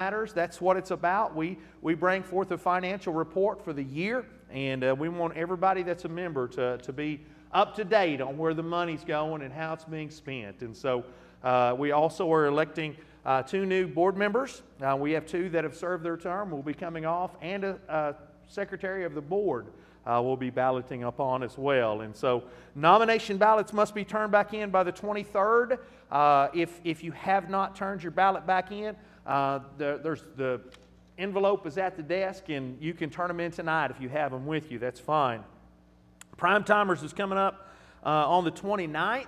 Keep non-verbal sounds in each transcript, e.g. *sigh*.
matters. That's what it's about. We, we bring forth a financial report for the year, and uh, we want everybody that's a member to, to be up to date on where the money's going and how it's being spent. And so uh, we also are electing uh, two new board members. Uh, we have two that have served their term, will be coming off, and a, a secretary of the board uh, will be balloting upon as well. And so nomination ballots must be turned back in by the 23rd. Uh, if, if you have not turned your ballot back in, uh, the, there's the envelope is at the desk, and you can turn them in tonight if you have them with you. That's fine. Prime Timers is coming up uh, on the 29th,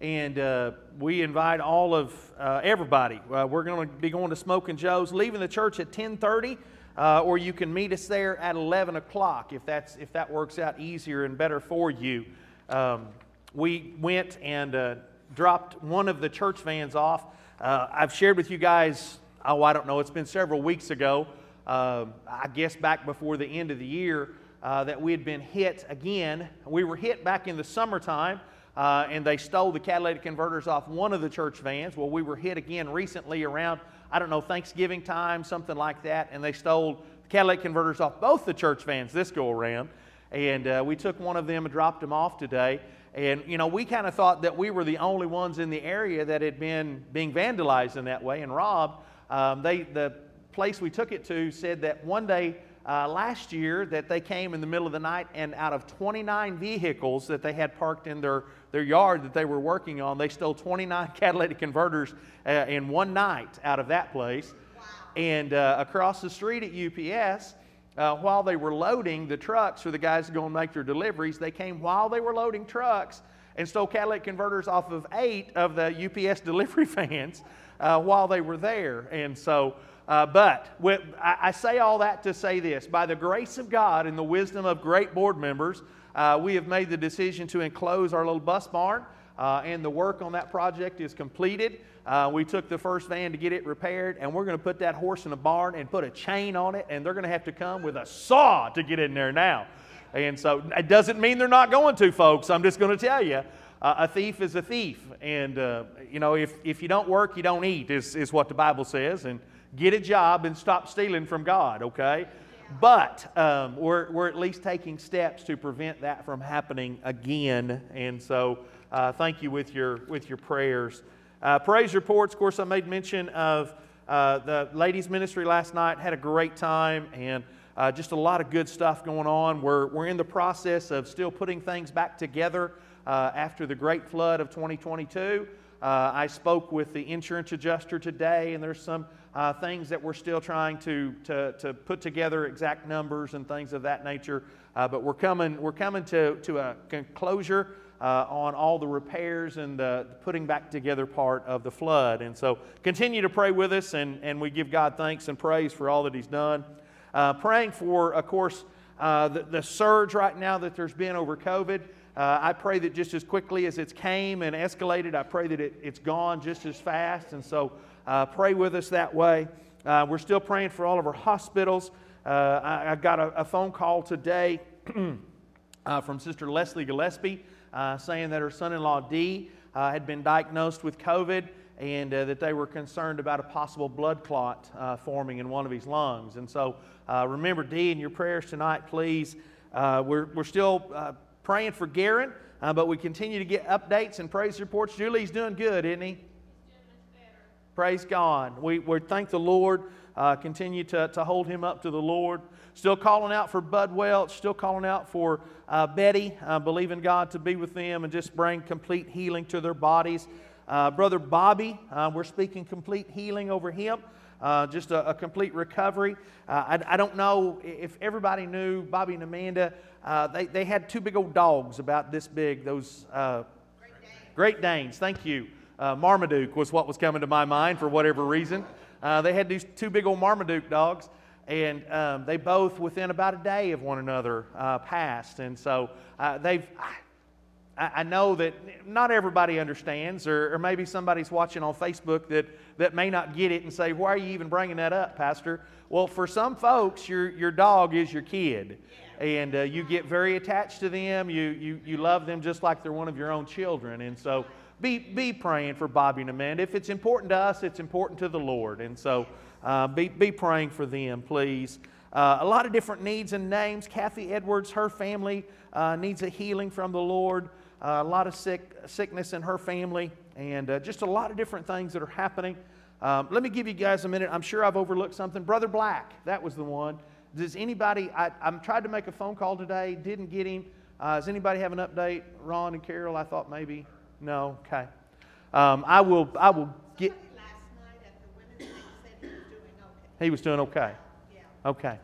and uh, we invite all of uh, everybody. Uh, we're going to be going to Smoking Joe's, leaving the church at 10:30. Uh, or you can meet us there at 11 o'clock if, that's, if that works out easier and better for you. Um, we went and dropped one of the church vans off. I've shared with you guys, oh, I don't know, it's been several weeks ago, uh, I guess back before the end of the year, uh, that we had been hit again. We were hit back in the summertime. Uh, and they stole the catalytic converters off one of the church vans. Well, we were hit again recently around I don't know, Thanksgiving time, something like that, and they stole the catalytic converters off both the church vans this go around. And uh, we took one of them and dropped them off today. And, you know, we kind of thought that we were the only ones in the area that had been being vandalized in that way and robbed. Um, they, the place we took it to said that one day uh, last year that they came in the middle of the night and out of 29 vehicles that they had parked in their their yard that they were working on. They stole 29 *laughs* catalytic converters uh, in one night out of that place. Wow. And uh, across the street at UPS, uh, while they were loading the trucks for the guys to go and make their deliveries, they came while they were loading trucks and stole catalytic converters off of eight of the UPS *laughs* delivery vans uh, while they were there. And so, uh, but with, I, I, say all that to say this by the grace of God and the wisdom of great board members, uh, we have made the decision to enclose our little bus barn, uh, and the work on that project is completed. Uh, we took the first van to get it repaired, and we're going to put that horse in a barn and put a chain on it, and they're going to have to come with a saw to get in there now. And so it doesn't mean they're not going to, folks. I'm just going to tell you. A thief is a thief. And, uh, you know, if, if you don't work, you don't eat, is, is what the Bible says. And get a job and stop stealing from God, okay? But um, we're, we're at least taking steps to prevent that from happening again. And so uh, thank you with your, with your prayers. Uh, praise reports, of course, I made mention of uh, the ladies' ministry last night. Had a great time and uh, just a lot of good stuff going on. We're, we're in the process of still putting things back together uh, after the great flood of 2022. Uh, I spoke with the insurance adjuster today, and there's some uh, things that we're still trying to, to, to put together exact numbers and things of that nature. Uh, but we're coming, we're coming to, to a conclusion uh, on all the repairs and the putting back together part of the flood. And so continue to pray with us, and, and we give God thanks and praise for all that He's done. Uh, praying for, of course, uh, the, the surge right now that there's been over COVID. Uh, I pray that just as quickly as it's came and escalated, I pray that it, it's gone just as fast. And so uh, pray with us that way. Uh, we're still praying for all of our hospitals. Uh, I, I, got a, a, phone call today *clears throat* uh, from Sister Leslie Gillespie uh, saying that her son in law Dee had been diagnosed with COVID and that they were concerned about a possible blood clot forming in one of his lungs. And so remember, Dee, in your prayers tonight, please. we're, we're still praying for Garen, but we continue to get updates and praise reports. Julie's doing good, isn't he? Praise God. We, we thank the Lord. Uh, continue to, to hold him up to the Lord. Still calling out for Bud Welch, still calling out for uh, Betty, uh, believing God to be with them and just bring complete healing to their bodies. Uh, Brother Bobby, uh, we're speaking complete healing over him. Uh, just a, a, complete recovery. I, I, don't know if everybody knew Bobby and Amanda. they, they had two big old dogs about this big, those Great Danes. Great Danes. Thank you. Uh, Marmaduke was what was coming to my mind for whatever reason. Uh, they had these two big old Marmaduke dogs, and um, they both, within about a day of one another, uh, passed. And so uh, they've. I, know that not everybody understands, or, or, maybe somebody's watching on Facebook that, that may not get it and say, Why are you even bringing that up, Pastor? Well, for some folks, your, your dog is your kid. And uh, you get very attached to them. You, you, you love them just like they're one of your own children. And so be, be praying for Bobby and Amanda. If it's important to us, it's important to the Lord. And so uh, be, be praying for them, please. Uh, a lot of different needs and names. Kathy Edwards, her family uh, needs a healing from the Lord. A lot of sick, sickness in her family, and uh, just a lot of different things that are happening. Um, let me give you guys a minute. I'm sure I've overlooked something. Brother Black, that was the one. Does anybody, I, I tried to make a phone call today, didn't get him. Uh, does anybody have an update? Ron and Carol, I thought maybe. No? Okay. Um, I will, I will get. He was doing okay. Yeah. Okay.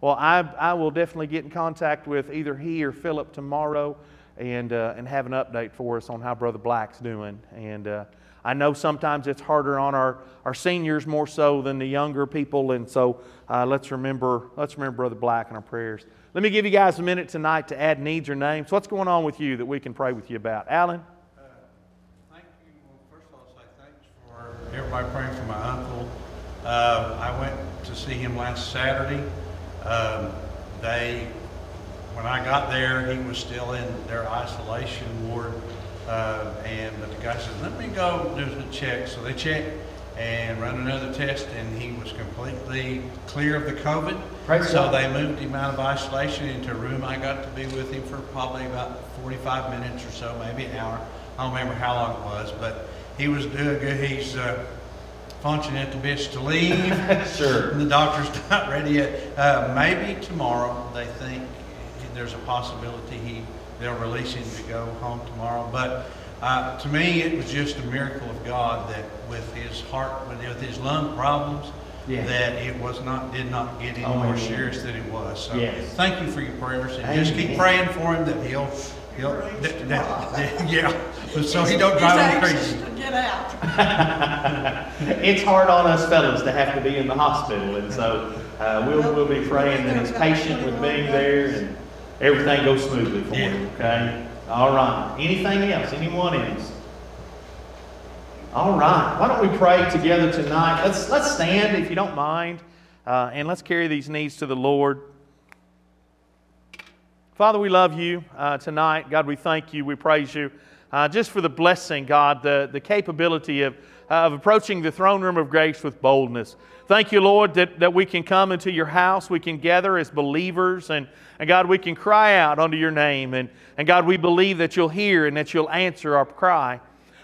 Well, I, I will definitely get in contact with either he or Philip tomorrow and, uh, and have an update for us on how Brother Black's doing. And uh, I know sometimes it's harder on our, our seniors more so than the younger people, and so uh, let's remember let's remember Brother Black in our prayers. Let me give you guys a minute tonight to add needs or names. What's going on with you that we can pray with you about, Alan? Uh, thank you. First of all, say thanks for everybody praying for my uncle. Uh, I went to see him last Saturday. Um, they, when I got there, he was still in their isolation ward uh, and but the guy says, let me go do the check. So they checked and run another test, and he was completely clear of the COVID. Praise so God. they moved him out of isolation into a room. I got to be with him for probably about 45 minutes or so, maybe an hour. I don't remember how long it was, but he was doing good. He's uh, functioning at the bitch to leave. *laughs* Sure. The doctor's *laughs* not ready yet. Uh, maybe tomorrow they think there's a possibility he they'll release him to go home tomorrow. But uh, to me, it was just a miracle of God that with his heart, with his lung problems, Yeah. that it was not did not get any Oh, more amen. serious than it was. So Yes. thank you for your prayers and just keep praying for him that he'll. He'll, that, that- that- *laughs* yeah, so he don't drive him anxious crazy. to get out. *laughs* it's hard on us fellows to have to be in the hospital, and so uh, we'll, we'll be praying that he's patient with being there and everything goes smoothly for you. okay? All right. Anything else? Anyone else? All right. Why don't we pray together tonight? Let's, let's stand, if you don't mind, uh, and let's carry these needs to the Lord. Father, we love you uh, tonight. God, we thank you. We praise you uh, just for the blessing, God, the, the capability of, of approaching the throne room of grace with boldness. Thank you, Lord, that, that we can come into your house. We can gather as believers. And, and God, we can cry out unto your name. And, and God, we believe that you'll hear and that you'll answer our cry.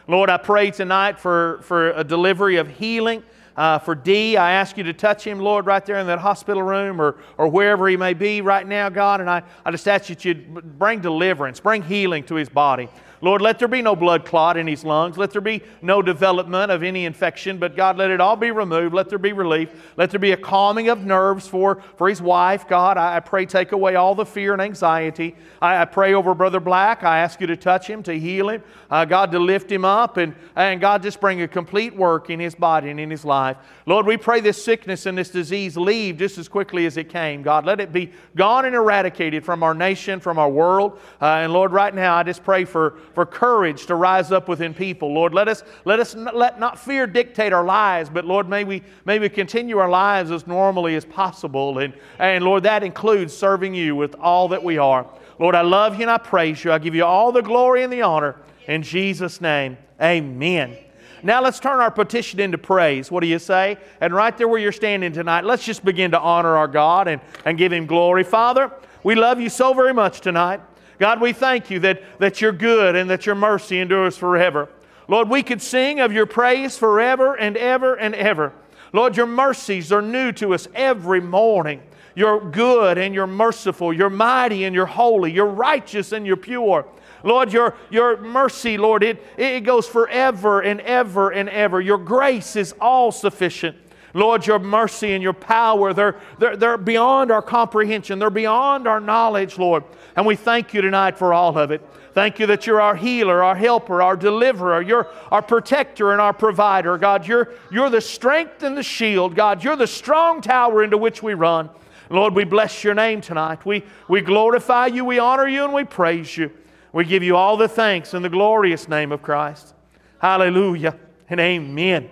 Lord, I pray tonight for, for a delivery of healing. Uh, for Dee, I ask you to touch him, Lord, right there in that hospital room or, or wherever he may be right now, God. And I, I just ask that you bring deliverance, bring healing to his body. Lord, let there be no blood clot in his lungs. Let there be no development of any infection, but God, let it all be removed. Let there be relief. Let there be a calming of nerves for, for his wife. God, I, I pray take away all the fear and anxiety. I, I pray over Brother Black. I ask you to touch him, to heal him. Uh, God, to lift him up. And, and God, just bring a complete work in his body and in his life. Lord, we pray this sickness and this disease leave just as quickly as it came. God, let it be gone and eradicated from our nation, from our world. Uh, and Lord, right now, I just pray for, for courage to rise up within people. Lord, let us, let us n- let not fear dictate our lives, but Lord, may we, may we continue our lives as normally as possible. And, and Lord, that includes serving you with all that we are. Lord, I love you and I praise you. I give you all the glory and the honor. In Jesus' name, amen. Now let's turn our petition into praise. What do you say? And right there where you're standing tonight, let's just begin to honor our God and, and give Him glory. Father, we love you so very much tonight. God, we thank you that, that you're good and that your mercy endures forever. Lord, we could sing of your praise forever and ever and ever. Lord, your mercies are new to us every morning. You're good and you're merciful. You're mighty and you're holy. You're righteous and you're pure. Lord, your, your mercy, Lord, it, it goes forever and ever and ever. Your grace is all sufficient. Lord, your mercy and your power, they're, they're, they're beyond our comprehension. They're beyond our knowledge, Lord. And we thank you tonight for all of it. Thank you that you're our healer, our helper, our deliverer. You're our protector and our provider. God, you're, you're the strength and the shield. God, you're the strong tower into which we run. Lord, we bless your name tonight. We, we glorify you, we honor you, and we praise you. We give you all the thanks in the glorious name of Christ. Hallelujah and amen.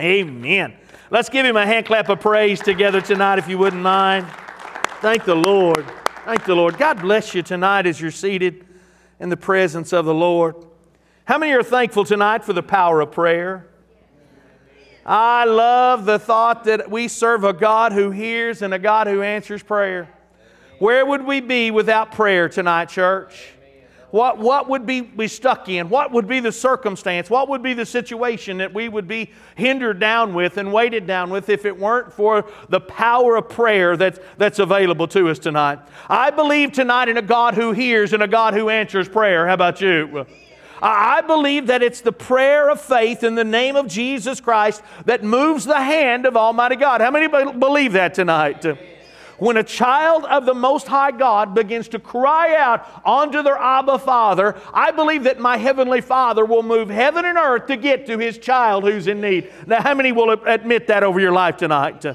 Amen. Let's give him a hand clap of praise together tonight, if you wouldn't mind. Thank the Lord. Thank the Lord. God bless you tonight as you're seated in the presence of the Lord. How many are thankful tonight for the power of prayer? I love the thought that we serve a God who hears and a God who answers prayer. Where would we be without prayer tonight, church? What, what would be, be stuck in? What would be the circumstance? What would be the situation that we would be hindered down with and weighted down with if it weren't for the power of prayer that's, that's available to us tonight? I believe tonight in a God who hears and a God who answers prayer. How about you? I believe that it's the prayer of faith in the name of Jesus Christ that moves the hand of Almighty God. How many believe that tonight? When a child of the Most High God begins to cry out unto their Abba Father, I believe that my Heavenly Father will move heaven and earth to get to His child who's in need. Now, how many will admit that over your life tonight? Uh,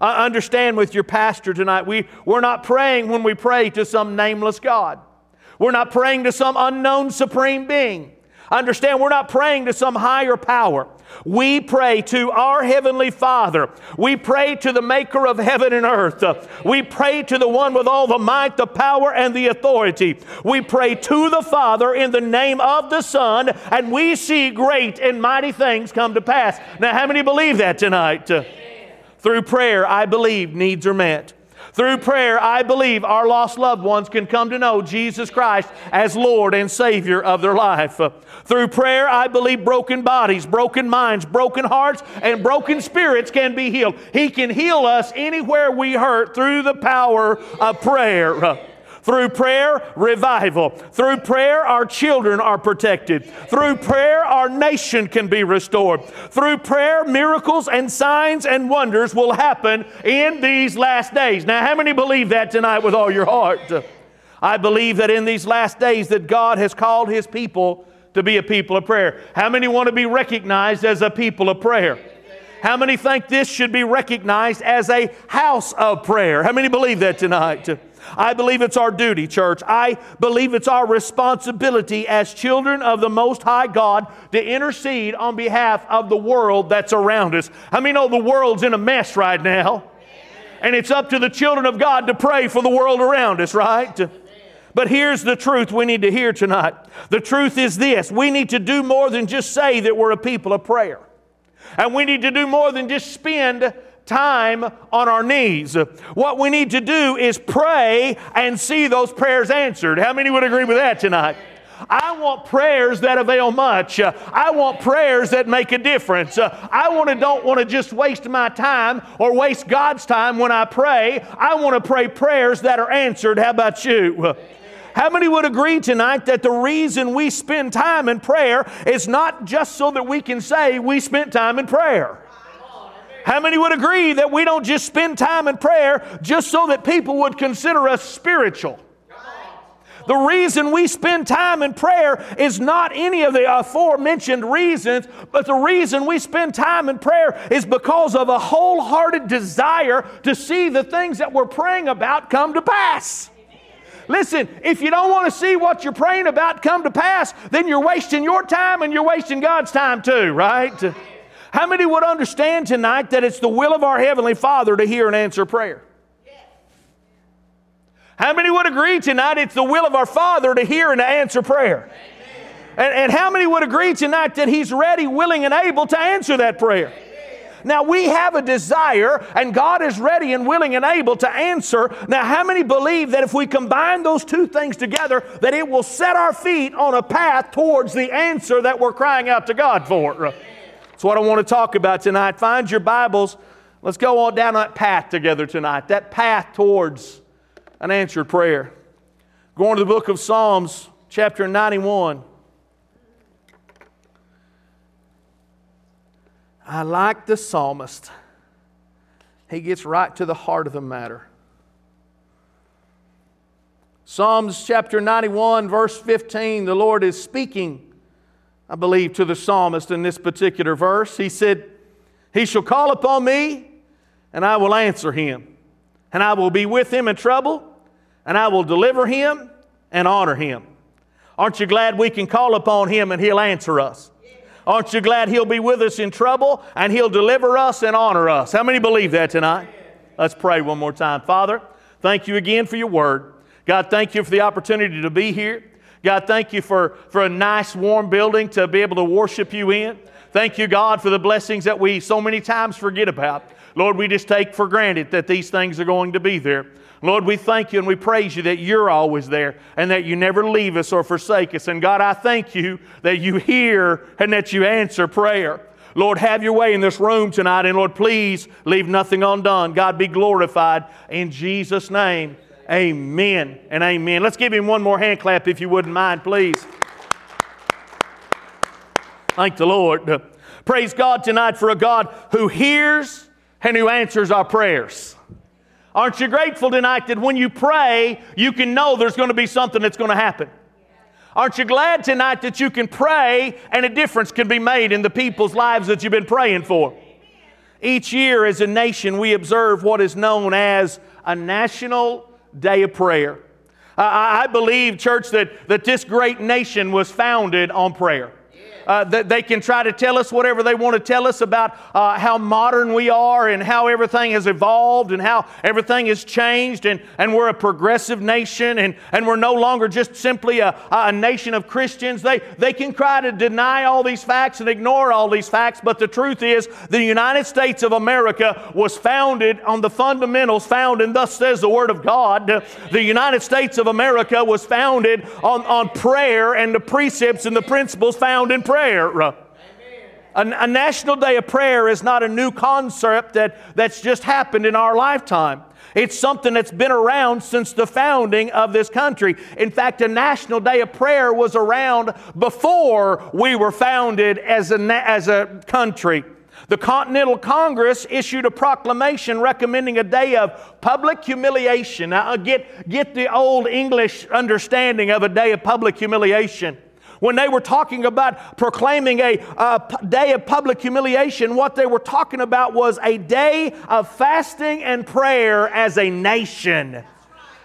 understand with your pastor tonight, we, we're not praying when we pray to some nameless God. We're not praying to some unknown supreme being. Understand, we're not praying to some higher power. We pray to our Heavenly Father. We pray to the Maker of heaven and earth. We pray to the one with all the might, the power, and the authority. We pray to the Father in the name of the Son, and we see great and mighty things come to pass. Now, how many believe that tonight? Through prayer, I believe needs are met. Through prayer, I believe our lost loved ones can come to know Jesus Christ as Lord and Savior of their life. Through prayer, I believe broken bodies, broken minds, broken hearts, and broken spirits can be healed. He can heal us anywhere we hurt through the power of prayer. Through prayer, revival. Through prayer, our children are protected. Through prayer, our nation can be restored. Through prayer, miracles and signs and wonders will happen in these last days. Now, how many believe that tonight with all your heart? I believe that in these last days that God has called his people to be a people of prayer. How many want to be recognized as a people of prayer? How many think this should be recognized as a house of prayer? How many believe that tonight? I believe it's our duty, church. I believe it's our responsibility as children of the Most High God to intercede on behalf of the world that's around us. I mean, know the world's in a mess right now? And it's up to the children of God to pray for the world around us, right? But here's the truth we need to hear tonight. The truth is this we need to do more than just say that we're a people of prayer. And we need to do more than just spend time on our knees. What we need to do is pray and see those prayers answered. How many would agree with that tonight? I want prayers that avail much. I want prayers that make a difference. I want to don't want to just waste my time or waste God's time when I pray. I want to pray prayers that are answered. How about you? How many would agree tonight that the reason we spend time in prayer is not just so that we can say we spent time in prayer? How many would agree that we don't just spend time in prayer just so that people would consider us spiritual? The reason we spend time in prayer is not any of the aforementioned reasons, but the reason we spend time in prayer is because of a wholehearted desire to see the things that we're praying about come to pass. Listen, if you don't want to see what you're praying about come to pass, then you're wasting your time and you're wasting God's time too, right? How many would understand tonight that it's the will of our Heavenly Father to hear and answer prayer? How many would agree tonight it's the will of our Father to hear and to answer prayer? And, and, how many would agree tonight that He's ready, willing, and able to answer that prayer? Now, we have a desire, and God is ready and willing and able to answer. Now, how many believe that if we combine those two things together, that it will set our feet on a path towards the answer that we're crying out to God for? That's what I want to talk about tonight. Find your Bibles. Let's go on down that path together tonight, that path towards an answered prayer. Going to the book of Psalms, chapter 91. I like the psalmist. He gets right to the heart of the matter. Psalms chapter 91, verse 15, the Lord is speaking I believe, to the psalmist in this particular verse. He said, He shall call upon me, and I will answer him, and I will be with him in trouble, and I will deliver him and honor him. Aren't you glad we can call upon him and he'll answer us? Aren't you glad he'll be with us in trouble and he'll deliver us and honor us? How many believe that tonight? Let's pray one more time. Father, thank you again for your word. God, thank you for the opportunity to be here. God, thank you for, for a nice, warm building to be able to worship you in. Thank you, God, for the blessings that we so many times forget about. Lord, we just take for granted that these things are going to be there. Lord, we thank you and we praise you that you're always there and that you never leave us or forsake us. And God, I thank you that you hear and that you answer prayer. Lord, have your way in this room tonight. And Lord, please leave nothing undone. God be glorified in Jesus' name. Amen and amen. Let's give him one more hand clap if you wouldn't mind, please. Thank the Lord. Praise God tonight for a God who hears and who answers our prayers. Aren't you grateful tonight that when you pray, you can know there's going to be something that's going to happen? Aren't you glad tonight that you can pray and a difference can be made in the people's lives that you've been praying for? Each year, as a nation, we observe what is known as a National Day of Prayer. I, believe, church, that, that this great nation was founded on prayer. Uh, that they can try to tell us whatever they want to tell us about uh, how modern we are and how everything has evolved and how everything has changed and, and we're a progressive nation and, and we're no longer just simply a, a nation of Christians. They, they can try to deny all these facts and ignore all these facts, but the truth is the United States of America was founded on the fundamentals found in Thus Says the Word of God. The United States of America was founded on, on prayer and the precepts and the principles found in prayer. Uh, a, a, national day of prayer is not a new concept that, that's just happened in our lifetime. It's something that's been around since the founding of this country. In fact, a national day of prayer was around before we were founded as a, as a country. The Continental Congress issued a proclamation recommending a day of public humiliation. Now, uh, get, get the old English understanding of a day of public humiliation. When they were talking about proclaiming a, a day of public humiliation, what they were talking about was a day of fasting and prayer as a nation.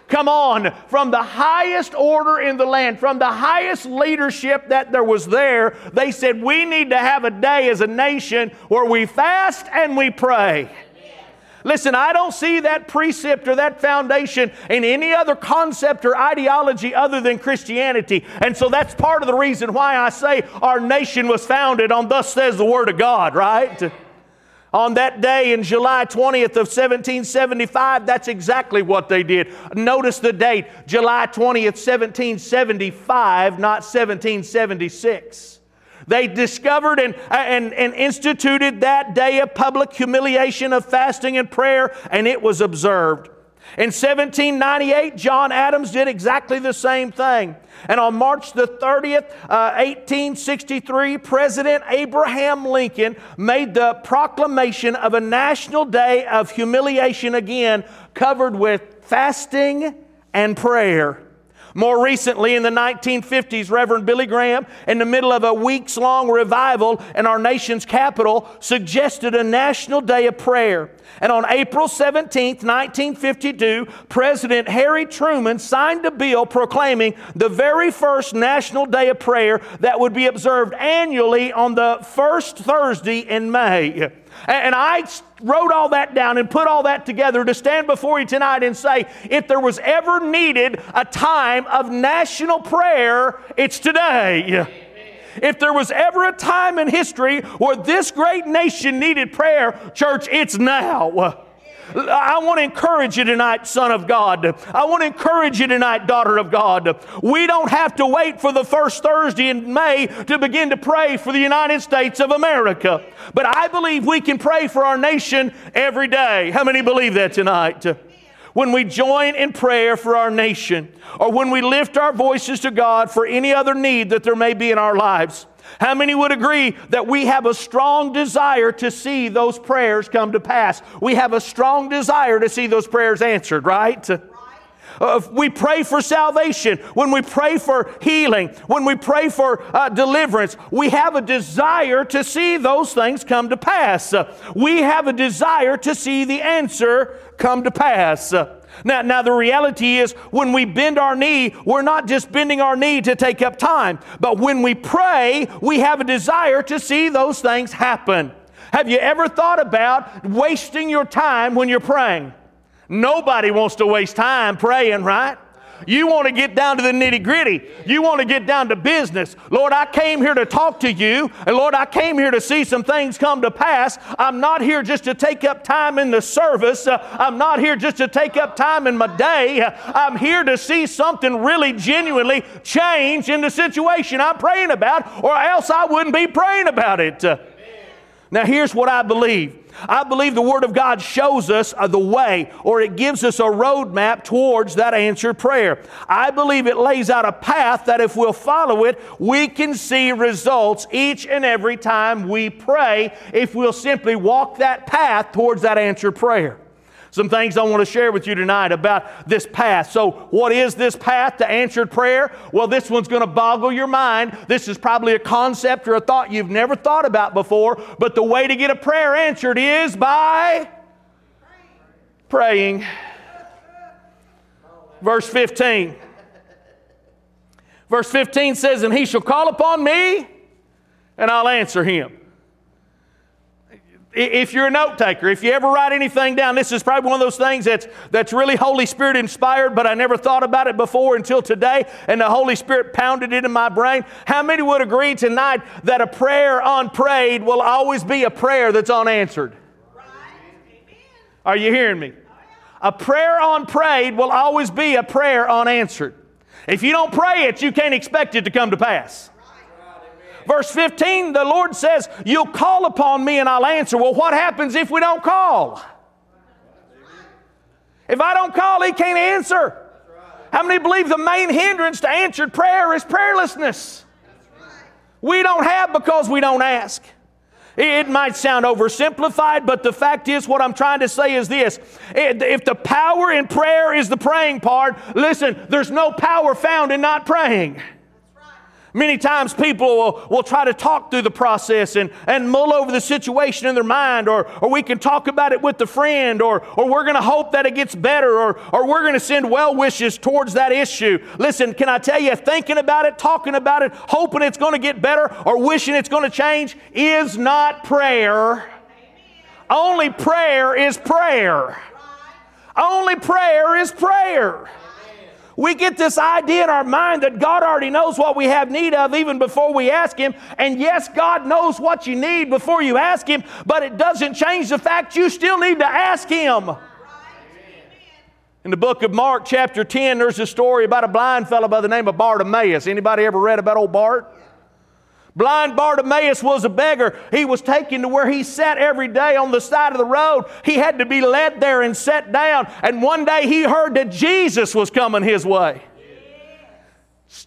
Come on, from the highest order in the land, from the highest leadership that there was there, they said, We need to have a day as a nation where we fast and we pray. Listen, I don't see that precept or that foundation in any other concept or ideology other than Christianity. And so that's part of the reason why I say our nation was founded on Thus Says the Word of God, right? On that day in July 20th of 1775, that's exactly what they did. Notice the date, July 20th, 1775, not 1776. They discovered and, and, and instituted that day of public humiliation of fasting and prayer, and it was observed. In 1798, John Adams did exactly the same thing. And on March the 30th, uh, 1863, President Abraham Lincoln made the proclamation of a national day of humiliation again, covered with fasting and prayer. More recently, in the 1950s, Reverend Billy Graham, in the middle of a weeks long revival in our nation's capital, suggested a national day of prayer. And on April 17, 1952, President Harry Truman signed a bill proclaiming the very first National Day of Prayer that would be observed annually on the first Thursday in May. And I wrote all that down and put all that together to stand before you tonight and say, if there was ever needed a time of national prayer, it's today. If there was ever a time in history where this great nation needed prayer, church, it's now. I want to encourage you tonight, son of God. I want to encourage you tonight, daughter of God. We don't have to wait for the first Thursday in May to begin to pray for the United States of America. But I believe we can pray for our nation every day. How many believe that tonight? When we join in prayer for our nation, or when we lift our voices to God for any other need that there may be in our lives. How many would agree that we have a strong desire to see those prayers come to pass? We have a strong desire to see those prayers answered, right? Uh, we pray for salvation, when we pray for healing, when we pray for uh, deliverance, we have a desire to see those things come to pass. Uh, we have a desire to see the answer come to pass. Now, now, the reality is when we bend our knee, we're not just bending our knee to take up time, but when we pray, we have a desire to see those things happen. Have you ever thought about wasting your time when you're praying? Nobody wants to waste time praying, right? You want to get down to the nitty gritty. You want to get down to business. Lord, I came here to talk to you, and Lord, I came here to see some things come to pass. I'm not here just to take up time in the service. Uh, I'm not here just to take up time in my day. Uh, I'm here to see something really genuinely change in the situation I'm praying about, or else I wouldn't be praying about it. Uh, now, here's what I believe. I believe the Word of God shows us uh, the way, or it gives us a roadmap towards that answered prayer. I believe it lays out a path that if we'll follow it, we can see results each and every time we pray if we'll simply walk that path towards that answered prayer some things I want to share with you tonight about this path. So, what is this path to answered prayer? Well, this one's going to boggle your mind. This is probably a concept or a thought you've never thought about before, but the way to get a prayer answered is by praying. Verse 15. Verse 15 says, And he shall call upon me, and I'll answer him if you're a note taker, if you ever write anything down, this is probably one of those things that's, that's really Holy Spirit inspired, but I never thought about it before until today, and the Holy Spirit pounded it in my brain. How many would agree tonight that a prayer unprayed will always be a prayer that's unanswered? Are you hearing me? A prayer unprayed will always be a prayer unanswered. If you don't pray it, you can't expect it to come to pass. Verse 15, the Lord says, You'll call upon me and I'll answer. Well, what happens if we don't call? If I don't call, He can't answer. How many believe the main hindrance to answered prayer is prayerlessness? We don't have because we don't ask. It might sound oversimplified, but the fact is, what I'm trying to say is this. If the power in prayer is the praying part, listen, there's no power found in not praying. Many times people will, will try to talk through the process and, and mull over the situation in their mind, or, or we can talk about it with a friend, or, or we're going to hope that it gets better, or, or we're going to send well wishes towards that issue. Listen, can I tell you, thinking about it, talking about it, hoping it's going to get better, or wishing it's going to change is not prayer. Only prayer is prayer. Only prayer is prayer. We get this idea in our mind that God already knows what we have need of even before we ask Him. And yes, God knows what you need before you ask Him, but it doesn't change the fact you still need to ask Him. In the book of Mark, chapter 10, there's a story about a blind fellow by the name of Bartimaeus. Anybody ever read about old Bart? Blind Bartimaeus was a beggar. He was taken to where he sat every day on the side of the road. He had to be led there and set down. And one day he heard that Jesus was coming his way.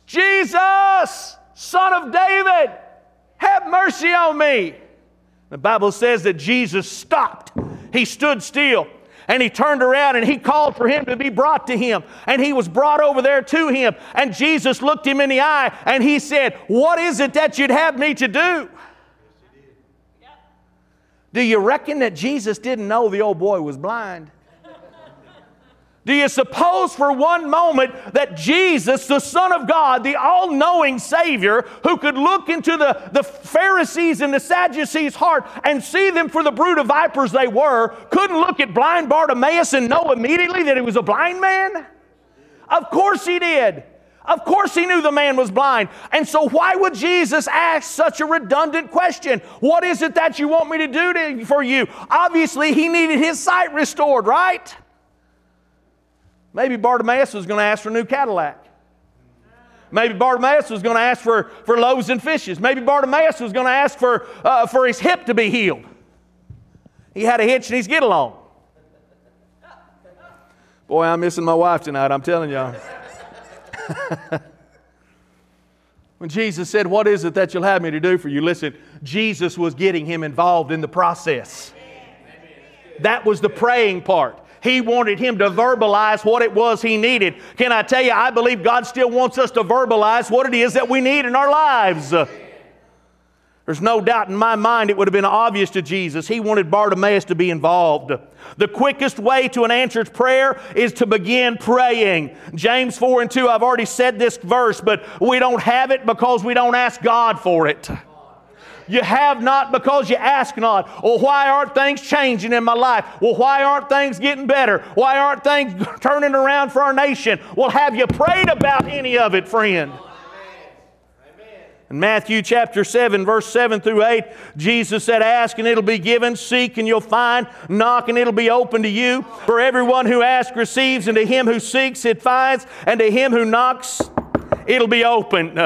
Jesus, son of David, have mercy on me. The Bible says that Jesus stopped. He stood still and he turned around and he called for him to be brought to him. And he was brought over there to him. And Jesus looked him in the eye and he said, What is it that you'd have me to do? Do you reckon that Jesus didn't know the old boy was blind? Do you suppose for one moment that Jesus, the Son of God, the all knowing Savior, who could look into the, the Pharisees and the Sadducees' heart and see them for the brood of vipers they were, couldn't look at blind Bartimaeus and know immediately that he was a blind man? Of course he did. Of course, he knew the man was blind. And so, why would Jesus ask such a redundant question? What is it that you want me to do to, for you? Obviously, he needed his sight restored, right? Maybe Bartimaeus was going to ask for a new Cadillac. Maybe Bartimaeus was going to ask for, for loaves and fishes. Maybe Bartimaeus was going to ask for, uh, for his hip to be healed. He had a hitch and he's get along. Boy, I'm missing my wife tonight, I'm telling y'all. *laughs* when Jesus said, What is it that you'll have me to do for you? Listen, Jesus was getting him involved in the process. That was the praying part. He wanted him to verbalize what it was he needed. Can I tell you, I believe God still wants us to verbalize what it is that we need in our lives. There's no doubt in my mind it would have been obvious to Jesus. He wanted Bartimaeus to be involved. The quickest way to an answered prayer is to begin praying. James 4 and 2, I've already said this verse, but we don't have it because we don't ask God for it. You have not because you ask not. Well, why aren't things changing in my life? Well, why aren't things getting better? Why aren't things *laughs* turning around for our nation? Well, have you prayed about any of it, friend? In Matthew chapter 7, verse 7 through 8, Jesus said, Ask and it'll be given, seek and you'll find, knock and it'll be open to you. For everyone who asks receives, and to him who seeks it finds, and to him who knocks it'll be open.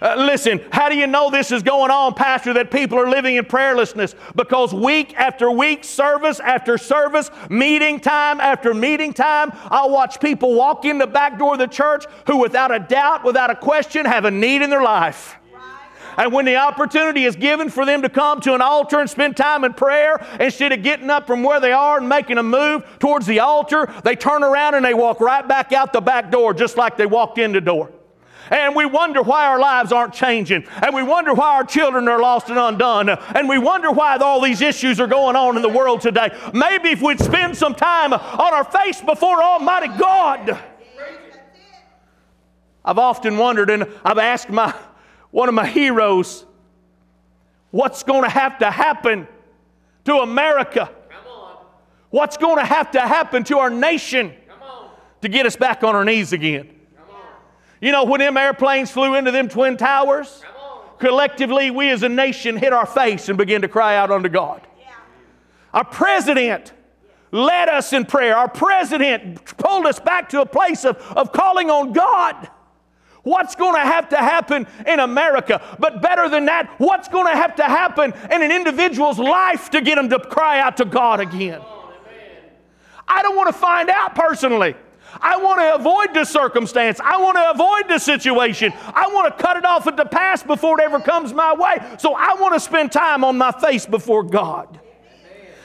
Uh, listen, how do you know this is going on, Pastor, that people are living in prayerlessness? Because week after week, service after service, meeting time after meeting time, I'll watch people walk in the back door of the church who, without a doubt, without a question, have a need in their life. And when the opportunity is given for them to come to an altar and spend time in prayer, instead of getting up from where they are and making a move towards the altar, they turn around and they walk right back out the back door just like they walked in the door. And we wonder why our lives aren't changing. And we wonder why our children are lost and undone. And we wonder why all these issues are going on in the world today. Maybe if we'd spend some time on our face before Almighty God. I've often wondered, and I've asked my one of my heroes, what's going to have to happen to America? What's going to have to happen to our nation to get us back on our knees again? You know, when them airplanes flew into them twin towers, collectively we as a nation hit our face and began to cry out unto God. Our president led us in prayer. Our president pulled us back to a place of, of calling on God. What's going to have to happen in America? But better than that, what's going to have to happen in an individual's life to get them to cry out to God again? I don't want to find out personally. I want to avoid the circumstance. I want to avoid the situation. I want to cut it off at the past before it ever comes my way. So I want to spend time on my face before God.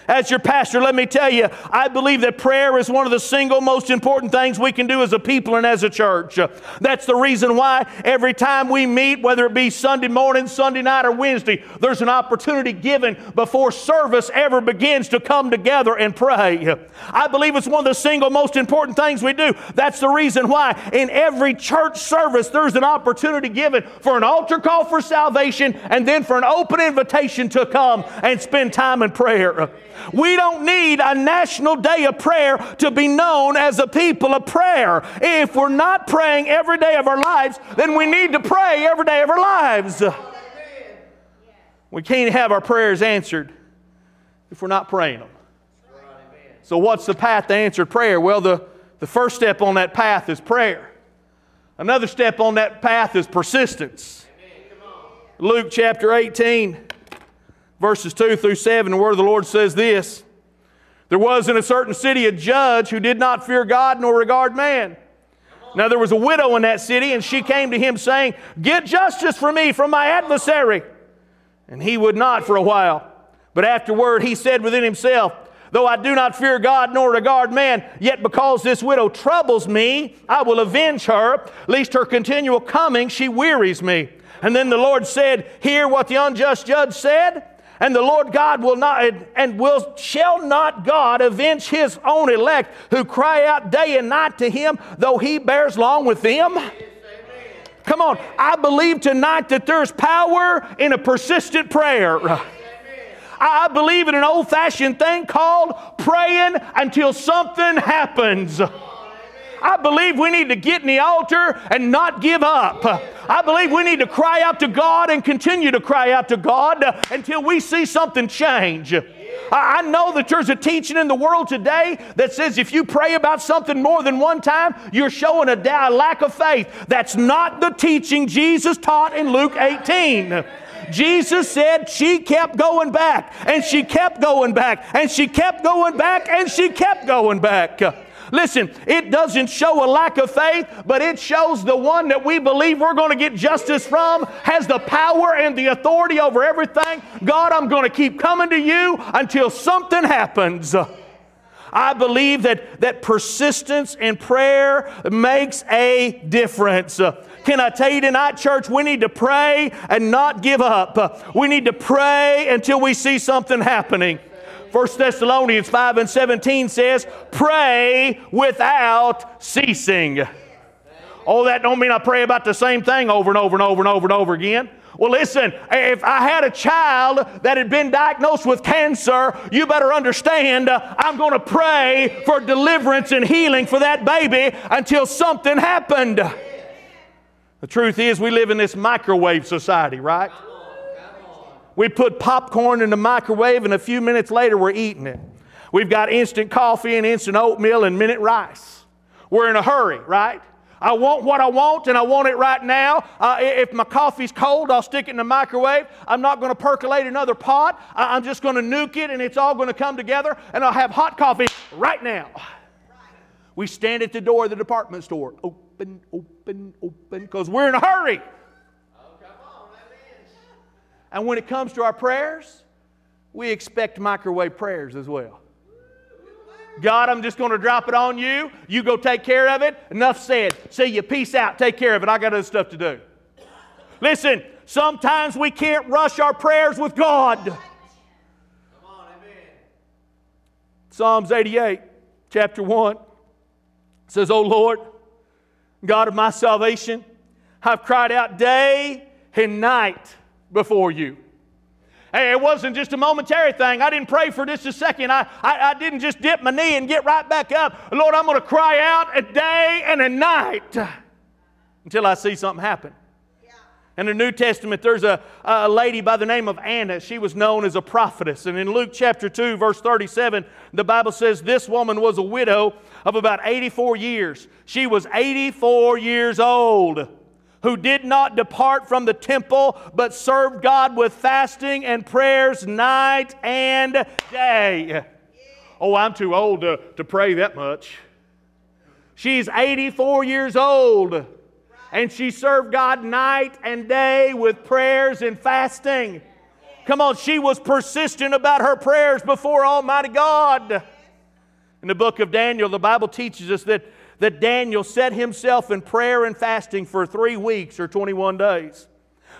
As your pastor, let me tell you, I believe that prayer is one of the single most important things we can do as a people and as a church. That's the reason why every time we meet, whether it be Sunday morning, Sunday night, or Wednesday, there's an opportunity given before service ever begins to come together and pray. I believe it's one of the single most important things we do. That's the reason why in every church service, there's an opportunity given for an altar call for salvation and then for an open invitation to come and spend time in prayer. We don't need a national day of prayer to be known as a people of prayer. If we're not praying every day of our lives, then we need to pray every day of our lives. We can't have our prayers answered if we're not praying them. So, what's the path to answered prayer? Well, the, the first step on that path is prayer. Another step on that path is persistence. Luke chapter 18 verses 2 through 7, the word of the Lord says this There was in a certain city a judge who did not fear God nor regard man. Now there was a widow in that city, and she came to him saying, Get justice for me from my adversary. And he would not for a while. But afterward he said within himself, Though I do not fear God nor regard man, yet because this widow troubles me, I will avenge her, lest her continual coming she wearies me. And then the Lord said, Hear what the unjust judge said. And the Lord God will not, and will, shall not God avenge his own elect who cry out day and night to him, though he bears long with them? Come on, I believe tonight that there's power in a persistent prayer. I believe in an old fashioned thing called praying until something happens. I believe we need to get in the altar and not give up. I believe we need to cry out to God and continue to cry out to God until we see something change. I know that there's a teaching in the world today that says if you pray about something more than one time, you're showing a lack of faith. That's not the teaching Jesus taught in Luke 18. Jesus said she kept going back, and she kept going back, and she kept going back, and she kept going back. Listen, it doesn't show a lack of faith, but it shows the one that we believe we're going to get justice from has the power and the authority over everything. God, I'm going to keep coming to you until something happens. I believe that, that persistence in prayer makes a difference. Can I tell you tonight, church, we need to pray and not give up. We need to pray until we see something happening. 1 Thessalonians 5 and 17 says, pray without ceasing. Oh, that don't mean I pray about the same thing over and over and over and over and over again. Well, listen, if I had a child that had been diagnosed with cancer, you better understand uh, I'm going to pray for deliverance and healing for that baby until something happened. The truth is, we live in this microwave society, right? We put popcorn in the microwave, and a few minutes later, we're eating it. We've got instant coffee and instant oatmeal and minute rice. We're in a hurry, right? I want what I want and I want it right now. Uh, if my coffee's cold, I'll stick it in the microwave. I'm not going to percolate another pot. I- I'm just going to nuke it and it's all going to come together and I'll have hot coffee right now. We stand at the door of the department store. Open, open, open, because we're in a hurry. And when it comes to our prayers, we expect microwave prayers as well. God, I'm just going to drop it on you. You go take care of it. Enough said. See you. Peace out. Take care of it. I got other stuff to do. Listen, sometimes we can't rush our prayers with God. Psalms 88, chapter 1 says, O Lord, God of my salvation, I've cried out day and night before you. Hey, it wasn't just a momentary thing. I didn't pray for just a second. I, I, I didn't just dip my knee and get right back up. Lord, I'm going to cry out a day and a night until I see something happen. In the New Testament, there's a, a lady by the name of Anna. She was known as a prophetess. And in Luke chapter 2, verse 37, the Bible says this woman was a widow of about 84 years. She was 84 years old who did not depart from the temple, but served God with fasting and prayers night and day. Oh, I'm too old to, to pray that much. She's 84 years old, and she served God night and day with prayers and fasting. Come on, she was persistent about her prayers before Almighty God. In the book of Daniel, the Bible teaches us that that Daniel set himself in prayer and fasting for three weeks or 21 days,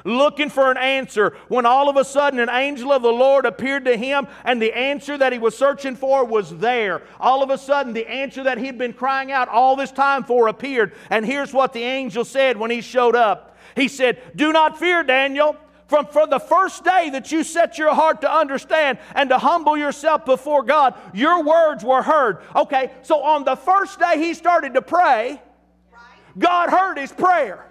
looking for an answer when all of a sudden an angel of the Lord appeared to him and the answer that he was searching for was there. All of a sudden, the answer that he'd been crying out all this time for appeared. And here's what the angel said when he showed up He said, Do not fear, Daniel. From, from the first day that you set your heart to understand and to humble yourself before God, your words were heard. Okay, so on the first day he started to pray, God heard his prayer.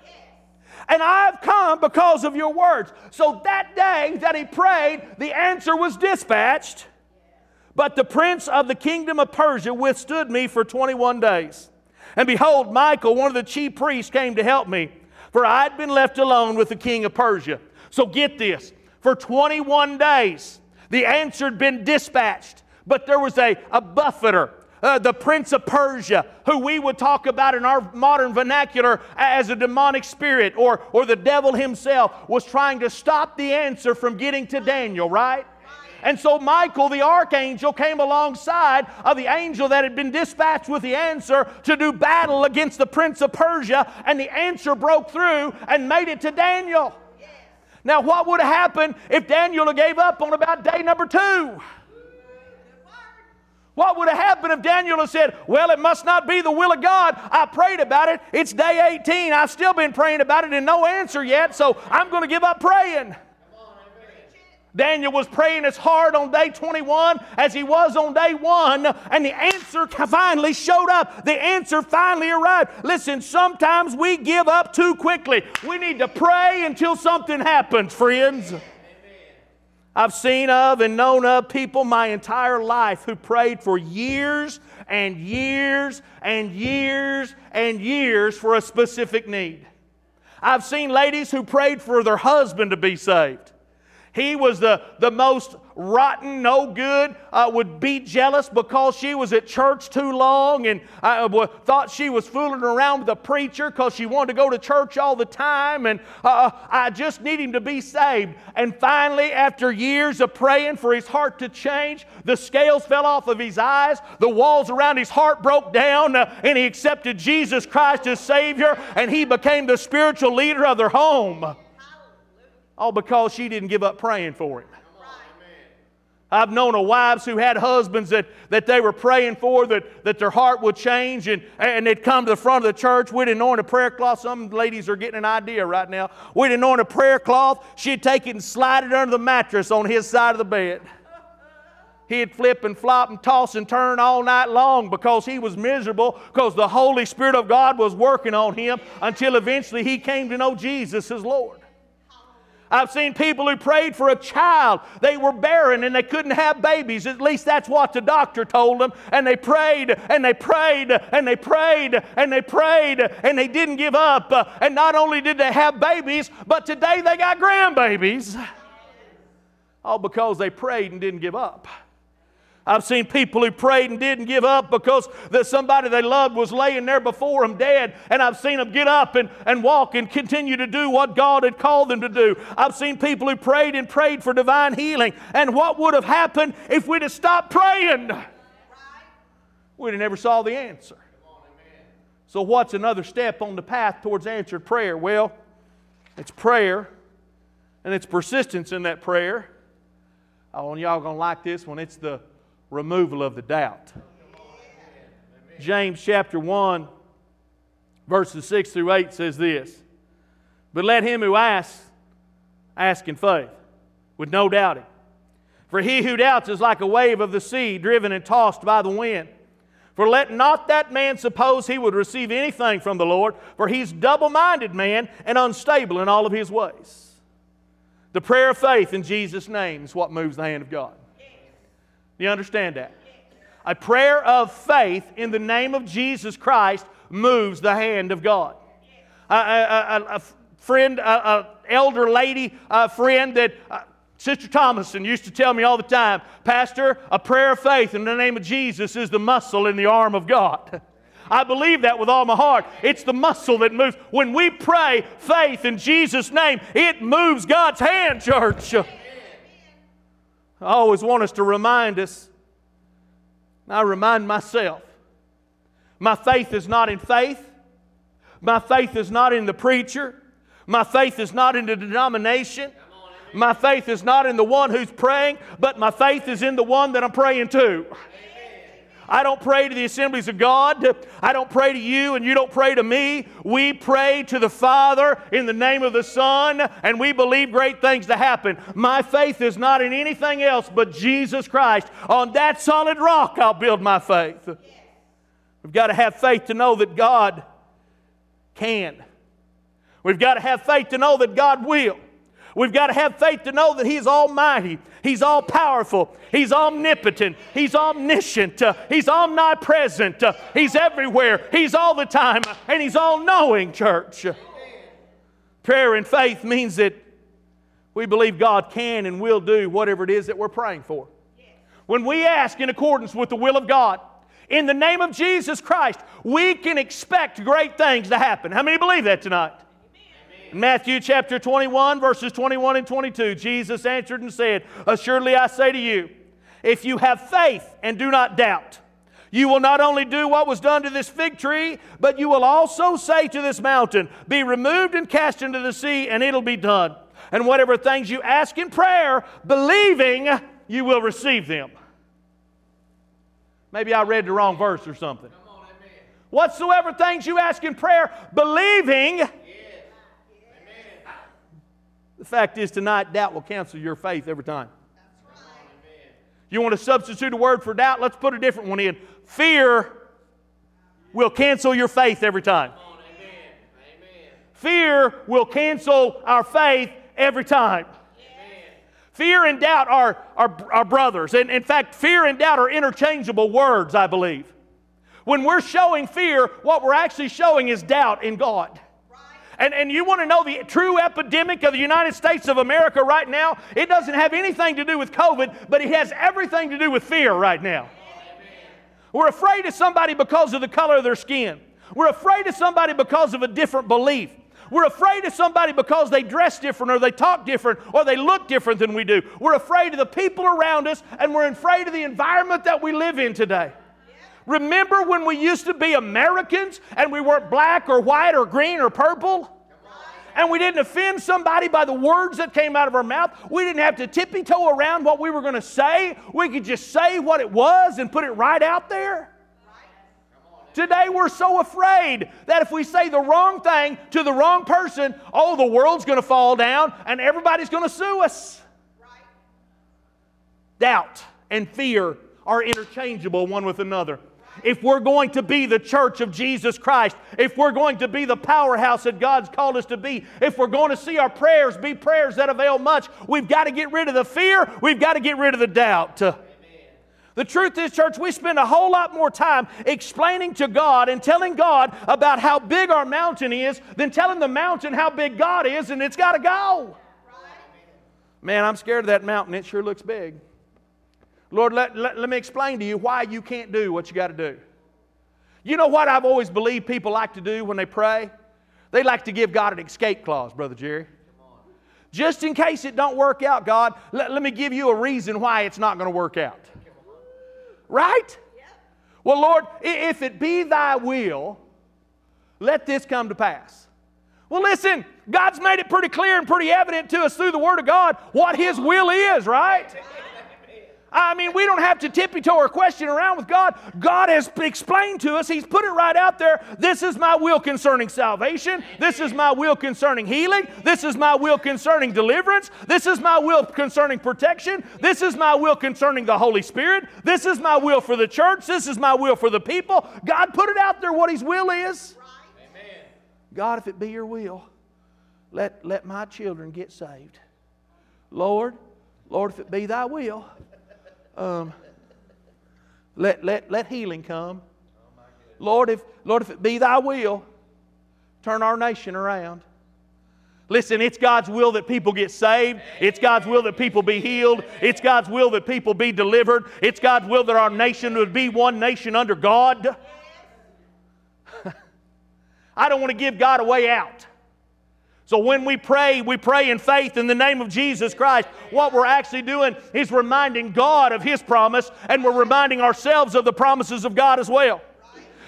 And I've come because of your words. So that day that he prayed, the answer was dispatched. But the prince of the kingdom of Persia withstood me for 21 days. And behold, Michael, one of the chief priests, came to help me, for I had been left alone with the king of Persia. So get this for 21 days, the answer had been dispatched, but there was a, a buffeter. Uh, the prince of Persia, who we would talk about in our modern vernacular as a demonic spirit or, or the devil himself, was trying to stop the answer from getting to Daniel, right? And so Michael, the archangel, came alongside of the angel that had been dispatched with the answer to do battle against the prince of Persia, and the answer broke through and made it to Daniel. Now, what would have happened if Daniel gave up on about day number two? What would have happened if Daniel had said, Well, it must not be the will of God. I prayed about it. It's day 18. I've still been praying about it and no answer yet, so I'm going to give up praying. Daniel was praying as hard on day 21 as he was on day one, and the answer finally showed up. The answer finally arrived. Listen, sometimes we give up too quickly. We need to pray until something happens, friends. I've seen of and known of people my entire life who prayed for years and years and years and years for a specific need. I've seen ladies who prayed for their husband to be saved. He was the, the most rotten, no good, uh, would be jealous because she was at church too long and uh, thought she was fooling around with the preacher because she wanted to go to church all the time. And uh, uh, I just need him to be saved. And finally, after years of praying for his heart to change, the scales fell off of his eyes, the walls around his heart broke down, uh, and he accepted Jesus Christ as Savior, and he became the spiritual leader of their home. All because she didn't give up praying for him. I've known of wives who had husbands that, that they were praying for, that, that their heart would change, and, and they'd come to the front of the church. We'd anoint a prayer cloth. Some ladies are getting an idea right now. We'd anoint a prayer cloth. She'd take it and slide it under the mattress on his side of the bed. He'd flip and flop and toss and turn all night long because he was miserable because the Holy Spirit of God was working on him until eventually he came to know Jesus as Lord. I've seen people who prayed for a child. They were barren and they couldn't have babies. At least that's what the doctor told them. And they prayed and they prayed and they prayed and they prayed and they didn't give up. And not only did they have babies, but today they got grandbabies. All because they prayed and didn't give up. I've seen people who prayed and didn't give up because that somebody they loved was laying there before them dead. And I've seen them get up and, and walk and continue to do what God had called them to do. I've seen people who prayed and prayed for divine healing. And what would have happened if we'd have stopped praying? We'd have never saw the answer. So, what's another step on the path towards answered prayer? Well, it's prayer and it's persistence in that prayer. Oh, and y'all gonna like this one. It's the removal of the doubt. James chapter 1, verses 6 through 8 says this But let him who asks, ask in faith, with no doubting. For he who doubts is like a wave of the sea, driven and tossed by the wind. For let not that man suppose he would receive anything from the Lord, for he's double minded man and unstable in all of his ways. The prayer of faith in Jesus' name is what moves the hand of God. You understand that? A prayer of faith in the name of Jesus Christ moves the hand of God. A, a, a, a friend, an elder lady, a friend that uh, Sister Thomason used to tell me all the time, Pastor, a prayer of faith in the name of Jesus is the muscle in the arm of God. *laughs* I believe that with all my heart. It's the muscle that moves. When we pray faith in Jesus' name, it moves God's hand, church. *laughs* I always want us to remind us. I remind myself my faith is not in faith, my faith is not in the preacher, my faith is not in the denomination. My faith is not in the one who's praying, but my faith is in the one that I'm praying to. I don't pray to the assemblies of God. I don't pray to you, and you don't pray to me. We pray to the Father in the name of the Son, and we believe great things to happen. My faith is not in anything else but Jesus Christ. On that solid rock, I'll build my faith. We've got to have faith to know that God can. We've got to have faith to know that God will. We've got to have faith to know that He's almighty, He's all powerful, He's omnipotent, He's omniscient, uh, He's omnipresent, uh, He's everywhere, He's all the time, and He's all knowing, church. Prayer and faith means that we believe God can and will do whatever it is that we're praying for. When we ask in accordance with the will of God, in the name of Jesus Christ, we can expect great things to happen. How many believe that tonight? Matthew chapter 21, verses 21 and 22, Jesus answered and said, Assuredly I say to you, if you have faith and do not doubt, you will not only do what was done to this fig tree, but you will also say to this mountain, Be removed and cast into the sea, and it'll be done. And whatever things you ask in prayer, believing, you will receive them. Maybe I read the wrong verse or something. On, Whatsoever things you ask in prayer, believing, the fact is, tonight, doubt will cancel your faith every time. You want to substitute a word for doubt? Let's put a different one in. Fear will cancel your faith every time. Fear will cancel our faith every time. Fear and doubt are, are, are brothers. And in fact, fear and doubt are interchangeable words, I believe. When we're showing fear, what we're actually showing is doubt in God. And, and you want to know the true epidemic of the United States of America right now? It doesn't have anything to do with COVID, but it has everything to do with fear right now. We're afraid of somebody because of the color of their skin. We're afraid of somebody because of a different belief. We're afraid of somebody because they dress different or they talk different or they look different than we do. We're afraid of the people around us and we're afraid of the environment that we live in today. Remember when we used to be Americans and we weren't black or white or green or purple? and we didn't offend somebody by the words that came out of our mouth. We didn't have to tippy toe around what we were going to say. We could just say what it was and put it right out there. Today we're so afraid that if we say the wrong thing to the wrong person, oh, the world's going to fall down and everybody's going to sue us. Doubt and fear are interchangeable one with another. If we're going to be the church of Jesus Christ, if we're going to be the powerhouse that God's called us to be, if we're going to see our prayers be prayers that avail much, we've got to get rid of the fear, we've got to get rid of the doubt. Uh, the truth is, church, we spend a whole lot more time explaining to God and telling God about how big our mountain is than telling the mountain how big God is, and it's got to go. Man, I'm scared of that mountain. It sure looks big. Lord, let, let, let me explain to you why you can't do what you got to do. You know what I've always believed people like to do when they pray? They like to give God an escape clause, Brother Jerry. Just in case it don't work out, God, let, let me give you a reason why it's not going to work out. Right? Well, Lord, if it be thy will, let this come to pass. Well, listen, God's made it pretty clear and pretty evident to us through the Word of God what His will is, right? I mean, we don't have to tippy toe or question around with God. God has explained to us, He's put it right out there. This is my will concerning salvation. This is my will concerning healing. This is my will concerning deliverance. This is my will concerning protection. This is my will concerning the Holy Spirit. This is my will for the church. This is my will for the people. God put it out there what His will is. God, if it be your will, let, let my children get saved. Lord, Lord, if it be thy will, um, let, let, let healing come. Lord if, Lord, if it be thy will, turn our nation around. Listen, it's God's will that people get saved. It's God's will that people be healed. It's God's will that people be delivered. It's God's will that our nation would be one nation under God. *laughs* I don't want to give God a way out. So when we pray, we pray in faith in the name of Jesus Christ. What we're actually doing is reminding God of His promise, and we're reminding ourselves of the promises of God as well.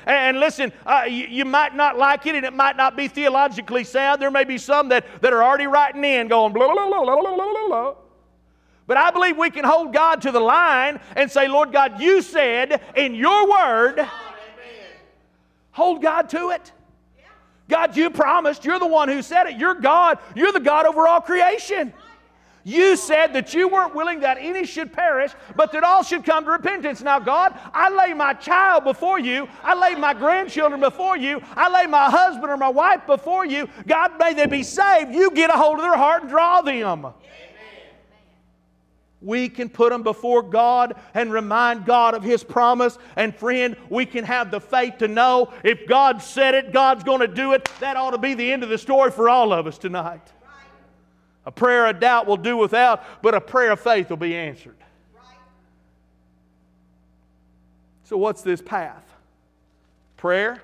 And listen, uh, you, you, might not like it and it might not be theologically sound. There may be some that, that are already writing in going blah, blah, blah, blah, blah, blah, blah. But I believe we can hold God to the line and say, Lord God, you said in your word, hold God to it. God, you promised. You're the one who said it. You're God. You're the God over all creation. You said that you weren't willing that any should perish, but that all should come to repentance. Now, God, I lay my child before you. I lay my grandchildren before you. I lay my husband or my wife before you. God, may they be saved. You get a hold of their heart and draw them we can put them before God and remind God of His promise. And friend, we can have the faith to know if God said it, God's going to do it. That ought to be the end of the story for all of us tonight. A prayer of doubt will do without, but a prayer of faith will be answered. So, what's this path? Prayer,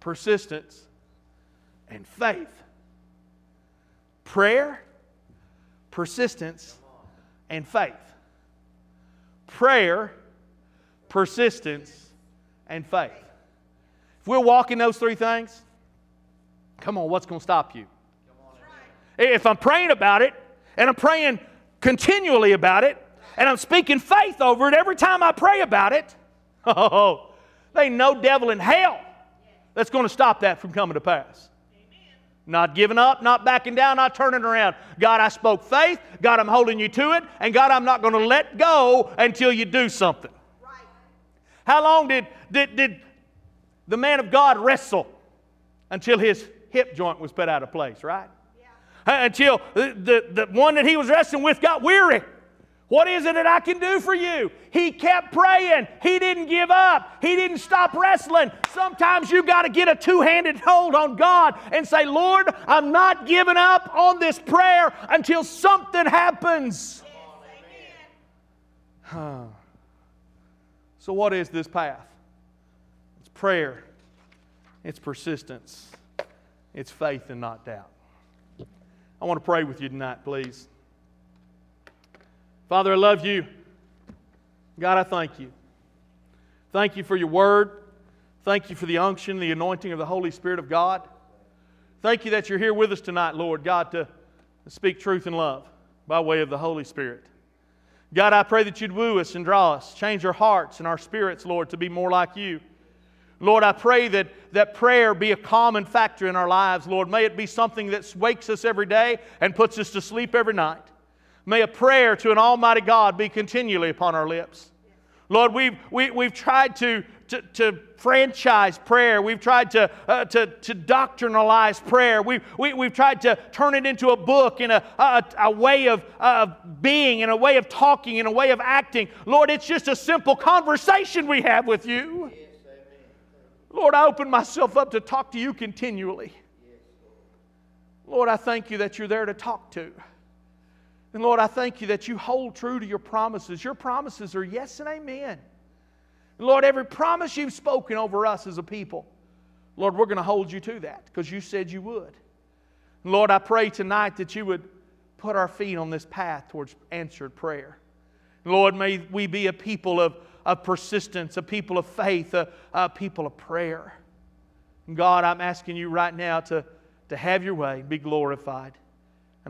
persistence, and faith. Prayer, persistence, and faith. Prayer, persistence, and faith. If we're walking those three things, come on, what's going to stop you? If I'm praying about it, and I'm praying continually about it, and I'm speaking faith over it every time I pray about it, *laughs* oh, oh, oh, there ain't no devil in hell that's going to stop that from coming to pass. Not giving up, not backing down, not turning around. God, I spoke faith. God, I'm holding you to it. And God, I'm not going to let go until you do something. Right. How long did, did, did the man of God wrestle? Until his hip joint was put out of place, right? Yeah. Until the, the, the one that he was wrestling with got weary. What is it that I can do for you? He kept praying. He didn't give up. He didn't stop wrestling. Sometimes you got to get a two handed hold on God and say, Lord, I'm not giving up on this prayer until something happens. Huh. So, what is this path? It's prayer, it's persistence, it's faith and not doubt. I want to pray with you tonight, please. Father, I love you. God, I thank you. Thank you for your word. Thank you for the unction, the anointing of the Holy Spirit of God. Thank you that you're here with us tonight, Lord God, to speak truth and love by way of the Holy Spirit. God, I pray that you'd woo us and draw us, change our hearts and our spirits, Lord, to be more like you. Lord, I pray that, that prayer be a common factor in our lives, Lord. May it be something that wakes us every day and puts us to sleep every night. May a prayer to an Almighty God be continually upon our lips. Lord, we've, we, we've tried to, to, to franchise prayer. We've tried to, uh, to, to doctrinalize prayer. We've, we, we've tried to turn it into a book and a, a, a way of uh, being and a way of talking and a way of acting. Lord, it's just a simple conversation we have with you. Lord, I open myself up to talk to you continually. Lord, I thank you that you're there to talk to. And Lord, I thank you that you hold true to your promises. Your promises are yes and amen. And Lord, every promise you've spoken over us as a people, Lord, we're going to hold you to that because you said you would. And Lord, I pray tonight that you would put our feet on this path towards answered prayer. And Lord, may we be a people of of persistence, a people of faith, a, a people of prayer. God, I'm asking you right now to, to have your way, be glorified.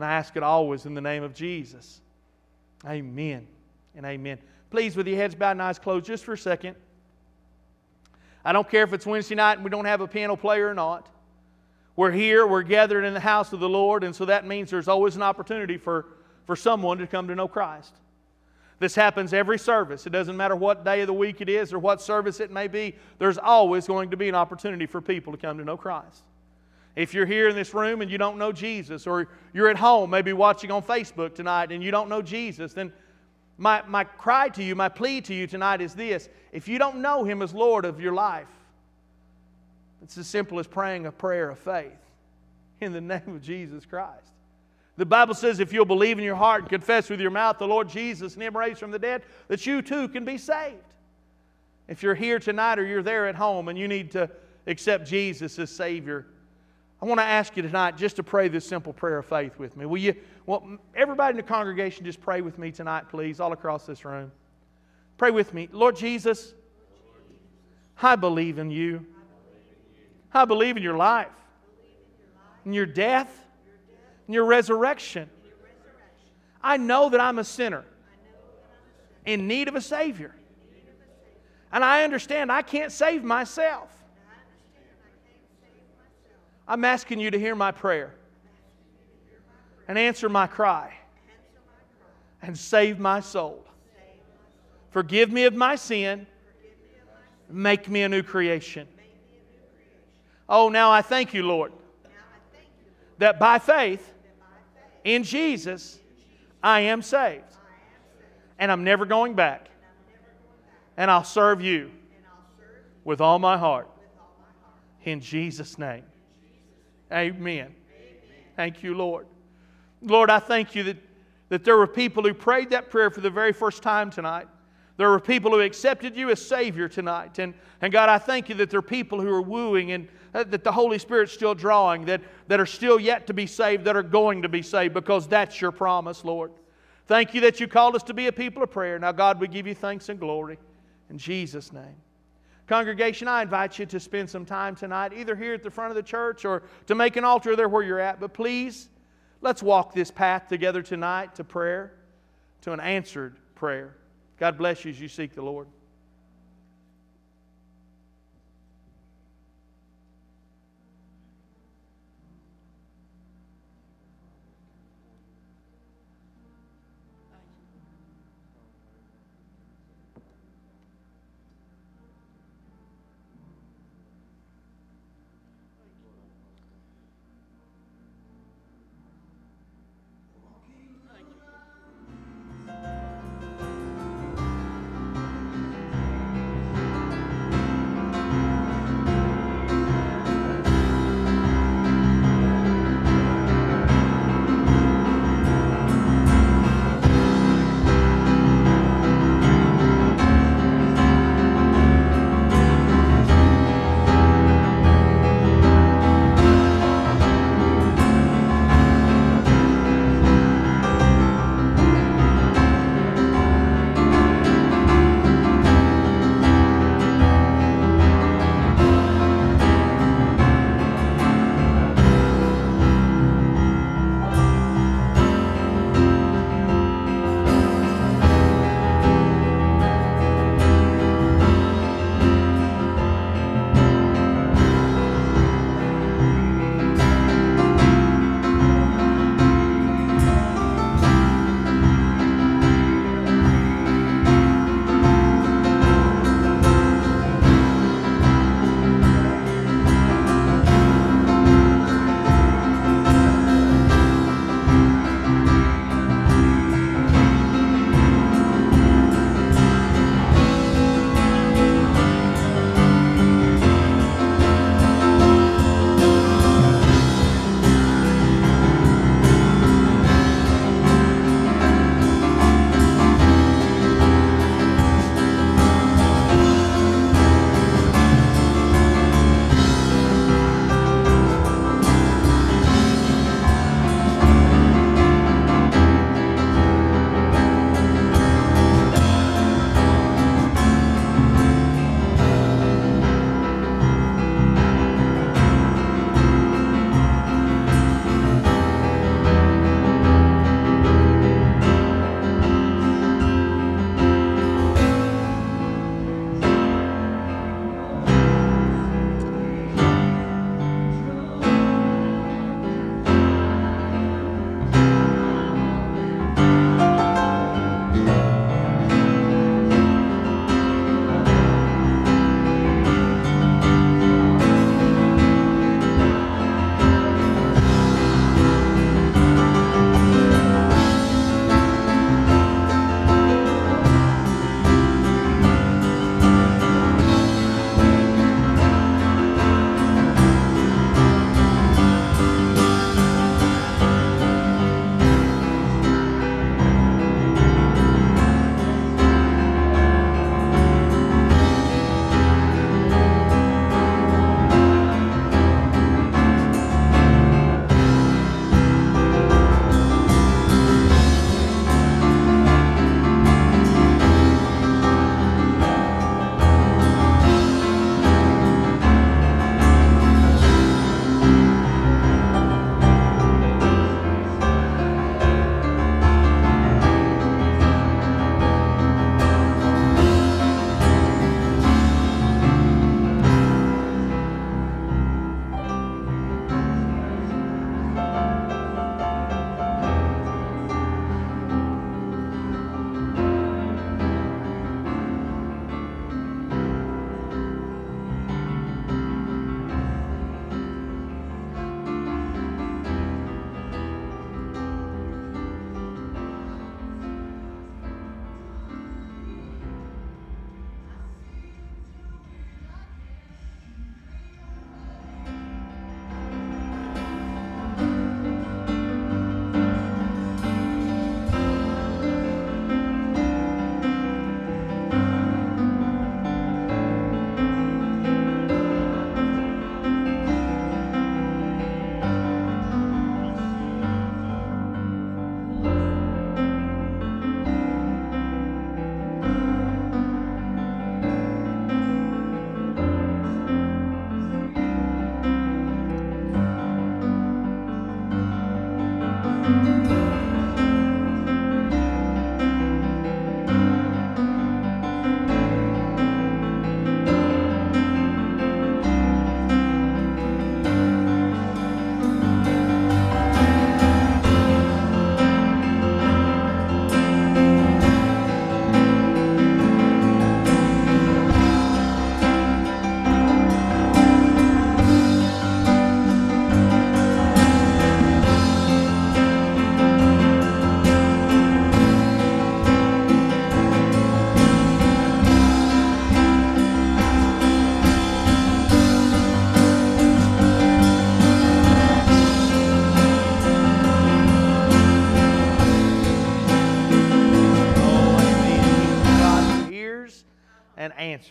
And I ask it always in the name of Jesus. Amen and amen. Please, with your heads bowed and eyes closed, just for a second. I don't care if it's Wednesday night and we don't have a piano player or not. We're here, we're gathered in the house of the Lord, and so that means there's always an opportunity for, for someone to come to know Christ. This happens every service. It doesn't matter what day of the week it is or what service it may be, there's always going to be an opportunity for people to come to know Christ. If you're here in this room and you don't know Jesus, or you're at home, maybe watching on Facebook tonight, and you don't know Jesus, then my, my cry to you, my plea to you tonight is this if you don't know Him as Lord of your life, it's as simple as praying a prayer of faith in the *laughs* name of Jesus Christ. The Bible says if you'll believe in your heart and confess with your mouth the Lord Jesus and Him raised from the dead, that you too can be saved. If you're here tonight or you're there at home and you need to accept Jesus as Savior, I want to ask you tonight just to pray this simple prayer of faith with me. Will you, well, everybody in the congregation just pray with me tonight, please, all across this room. Pray with me. Lord Jesus, I believe in you. I believe in your life, in your death, and your resurrection. I know that I'm a sinner in need of a Savior. And I understand I can't save myself. I'm asking you to hear my prayer and answer my cry and save my soul. Forgive me of my sin. Make me a new creation. Oh, now I thank you, Lord, that by faith in Jesus, I am saved. And I'm never going back. And I'll serve you with all my heart. In Jesus' name. Amen. Thank you, Lord. Lord, I thank you that, that there were people who prayed that prayer for the very first time tonight. There were people who accepted you as Savior tonight. And, and God, I thank you that there are people who are wooing and uh, that the Holy Spirit's still drawing, that, that are still yet to be saved, that are going to be saved, because that's your promise, Lord. Thank you that you called us to be a people of prayer. Now, God, we give you thanks and glory in Jesus' name. Congregation, I invite you to spend some time tonight, either here at the front of the church or to make an altar there where you're at. But please, let's walk this path together tonight to prayer, to an answered prayer. God bless you as you seek the Lord.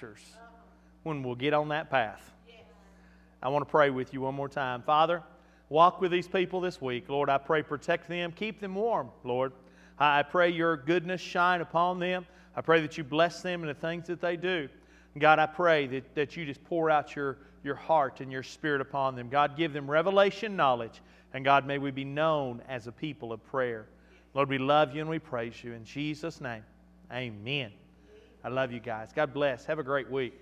Answers when we'll get on that path. I want to pray with you one more time. Father, walk with these people this week. Lord, I pray protect them, keep them warm, Lord. I pray your goodness shine upon them. I pray that you bless them in the things that they do. God, I pray that, that you just pour out your, your heart and your spirit upon them. God, give them revelation knowledge. And God, may we be known as a people of prayer. Lord, we love you and we praise you. In Jesus' name, amen. I love you guys. God bless. Have a great week.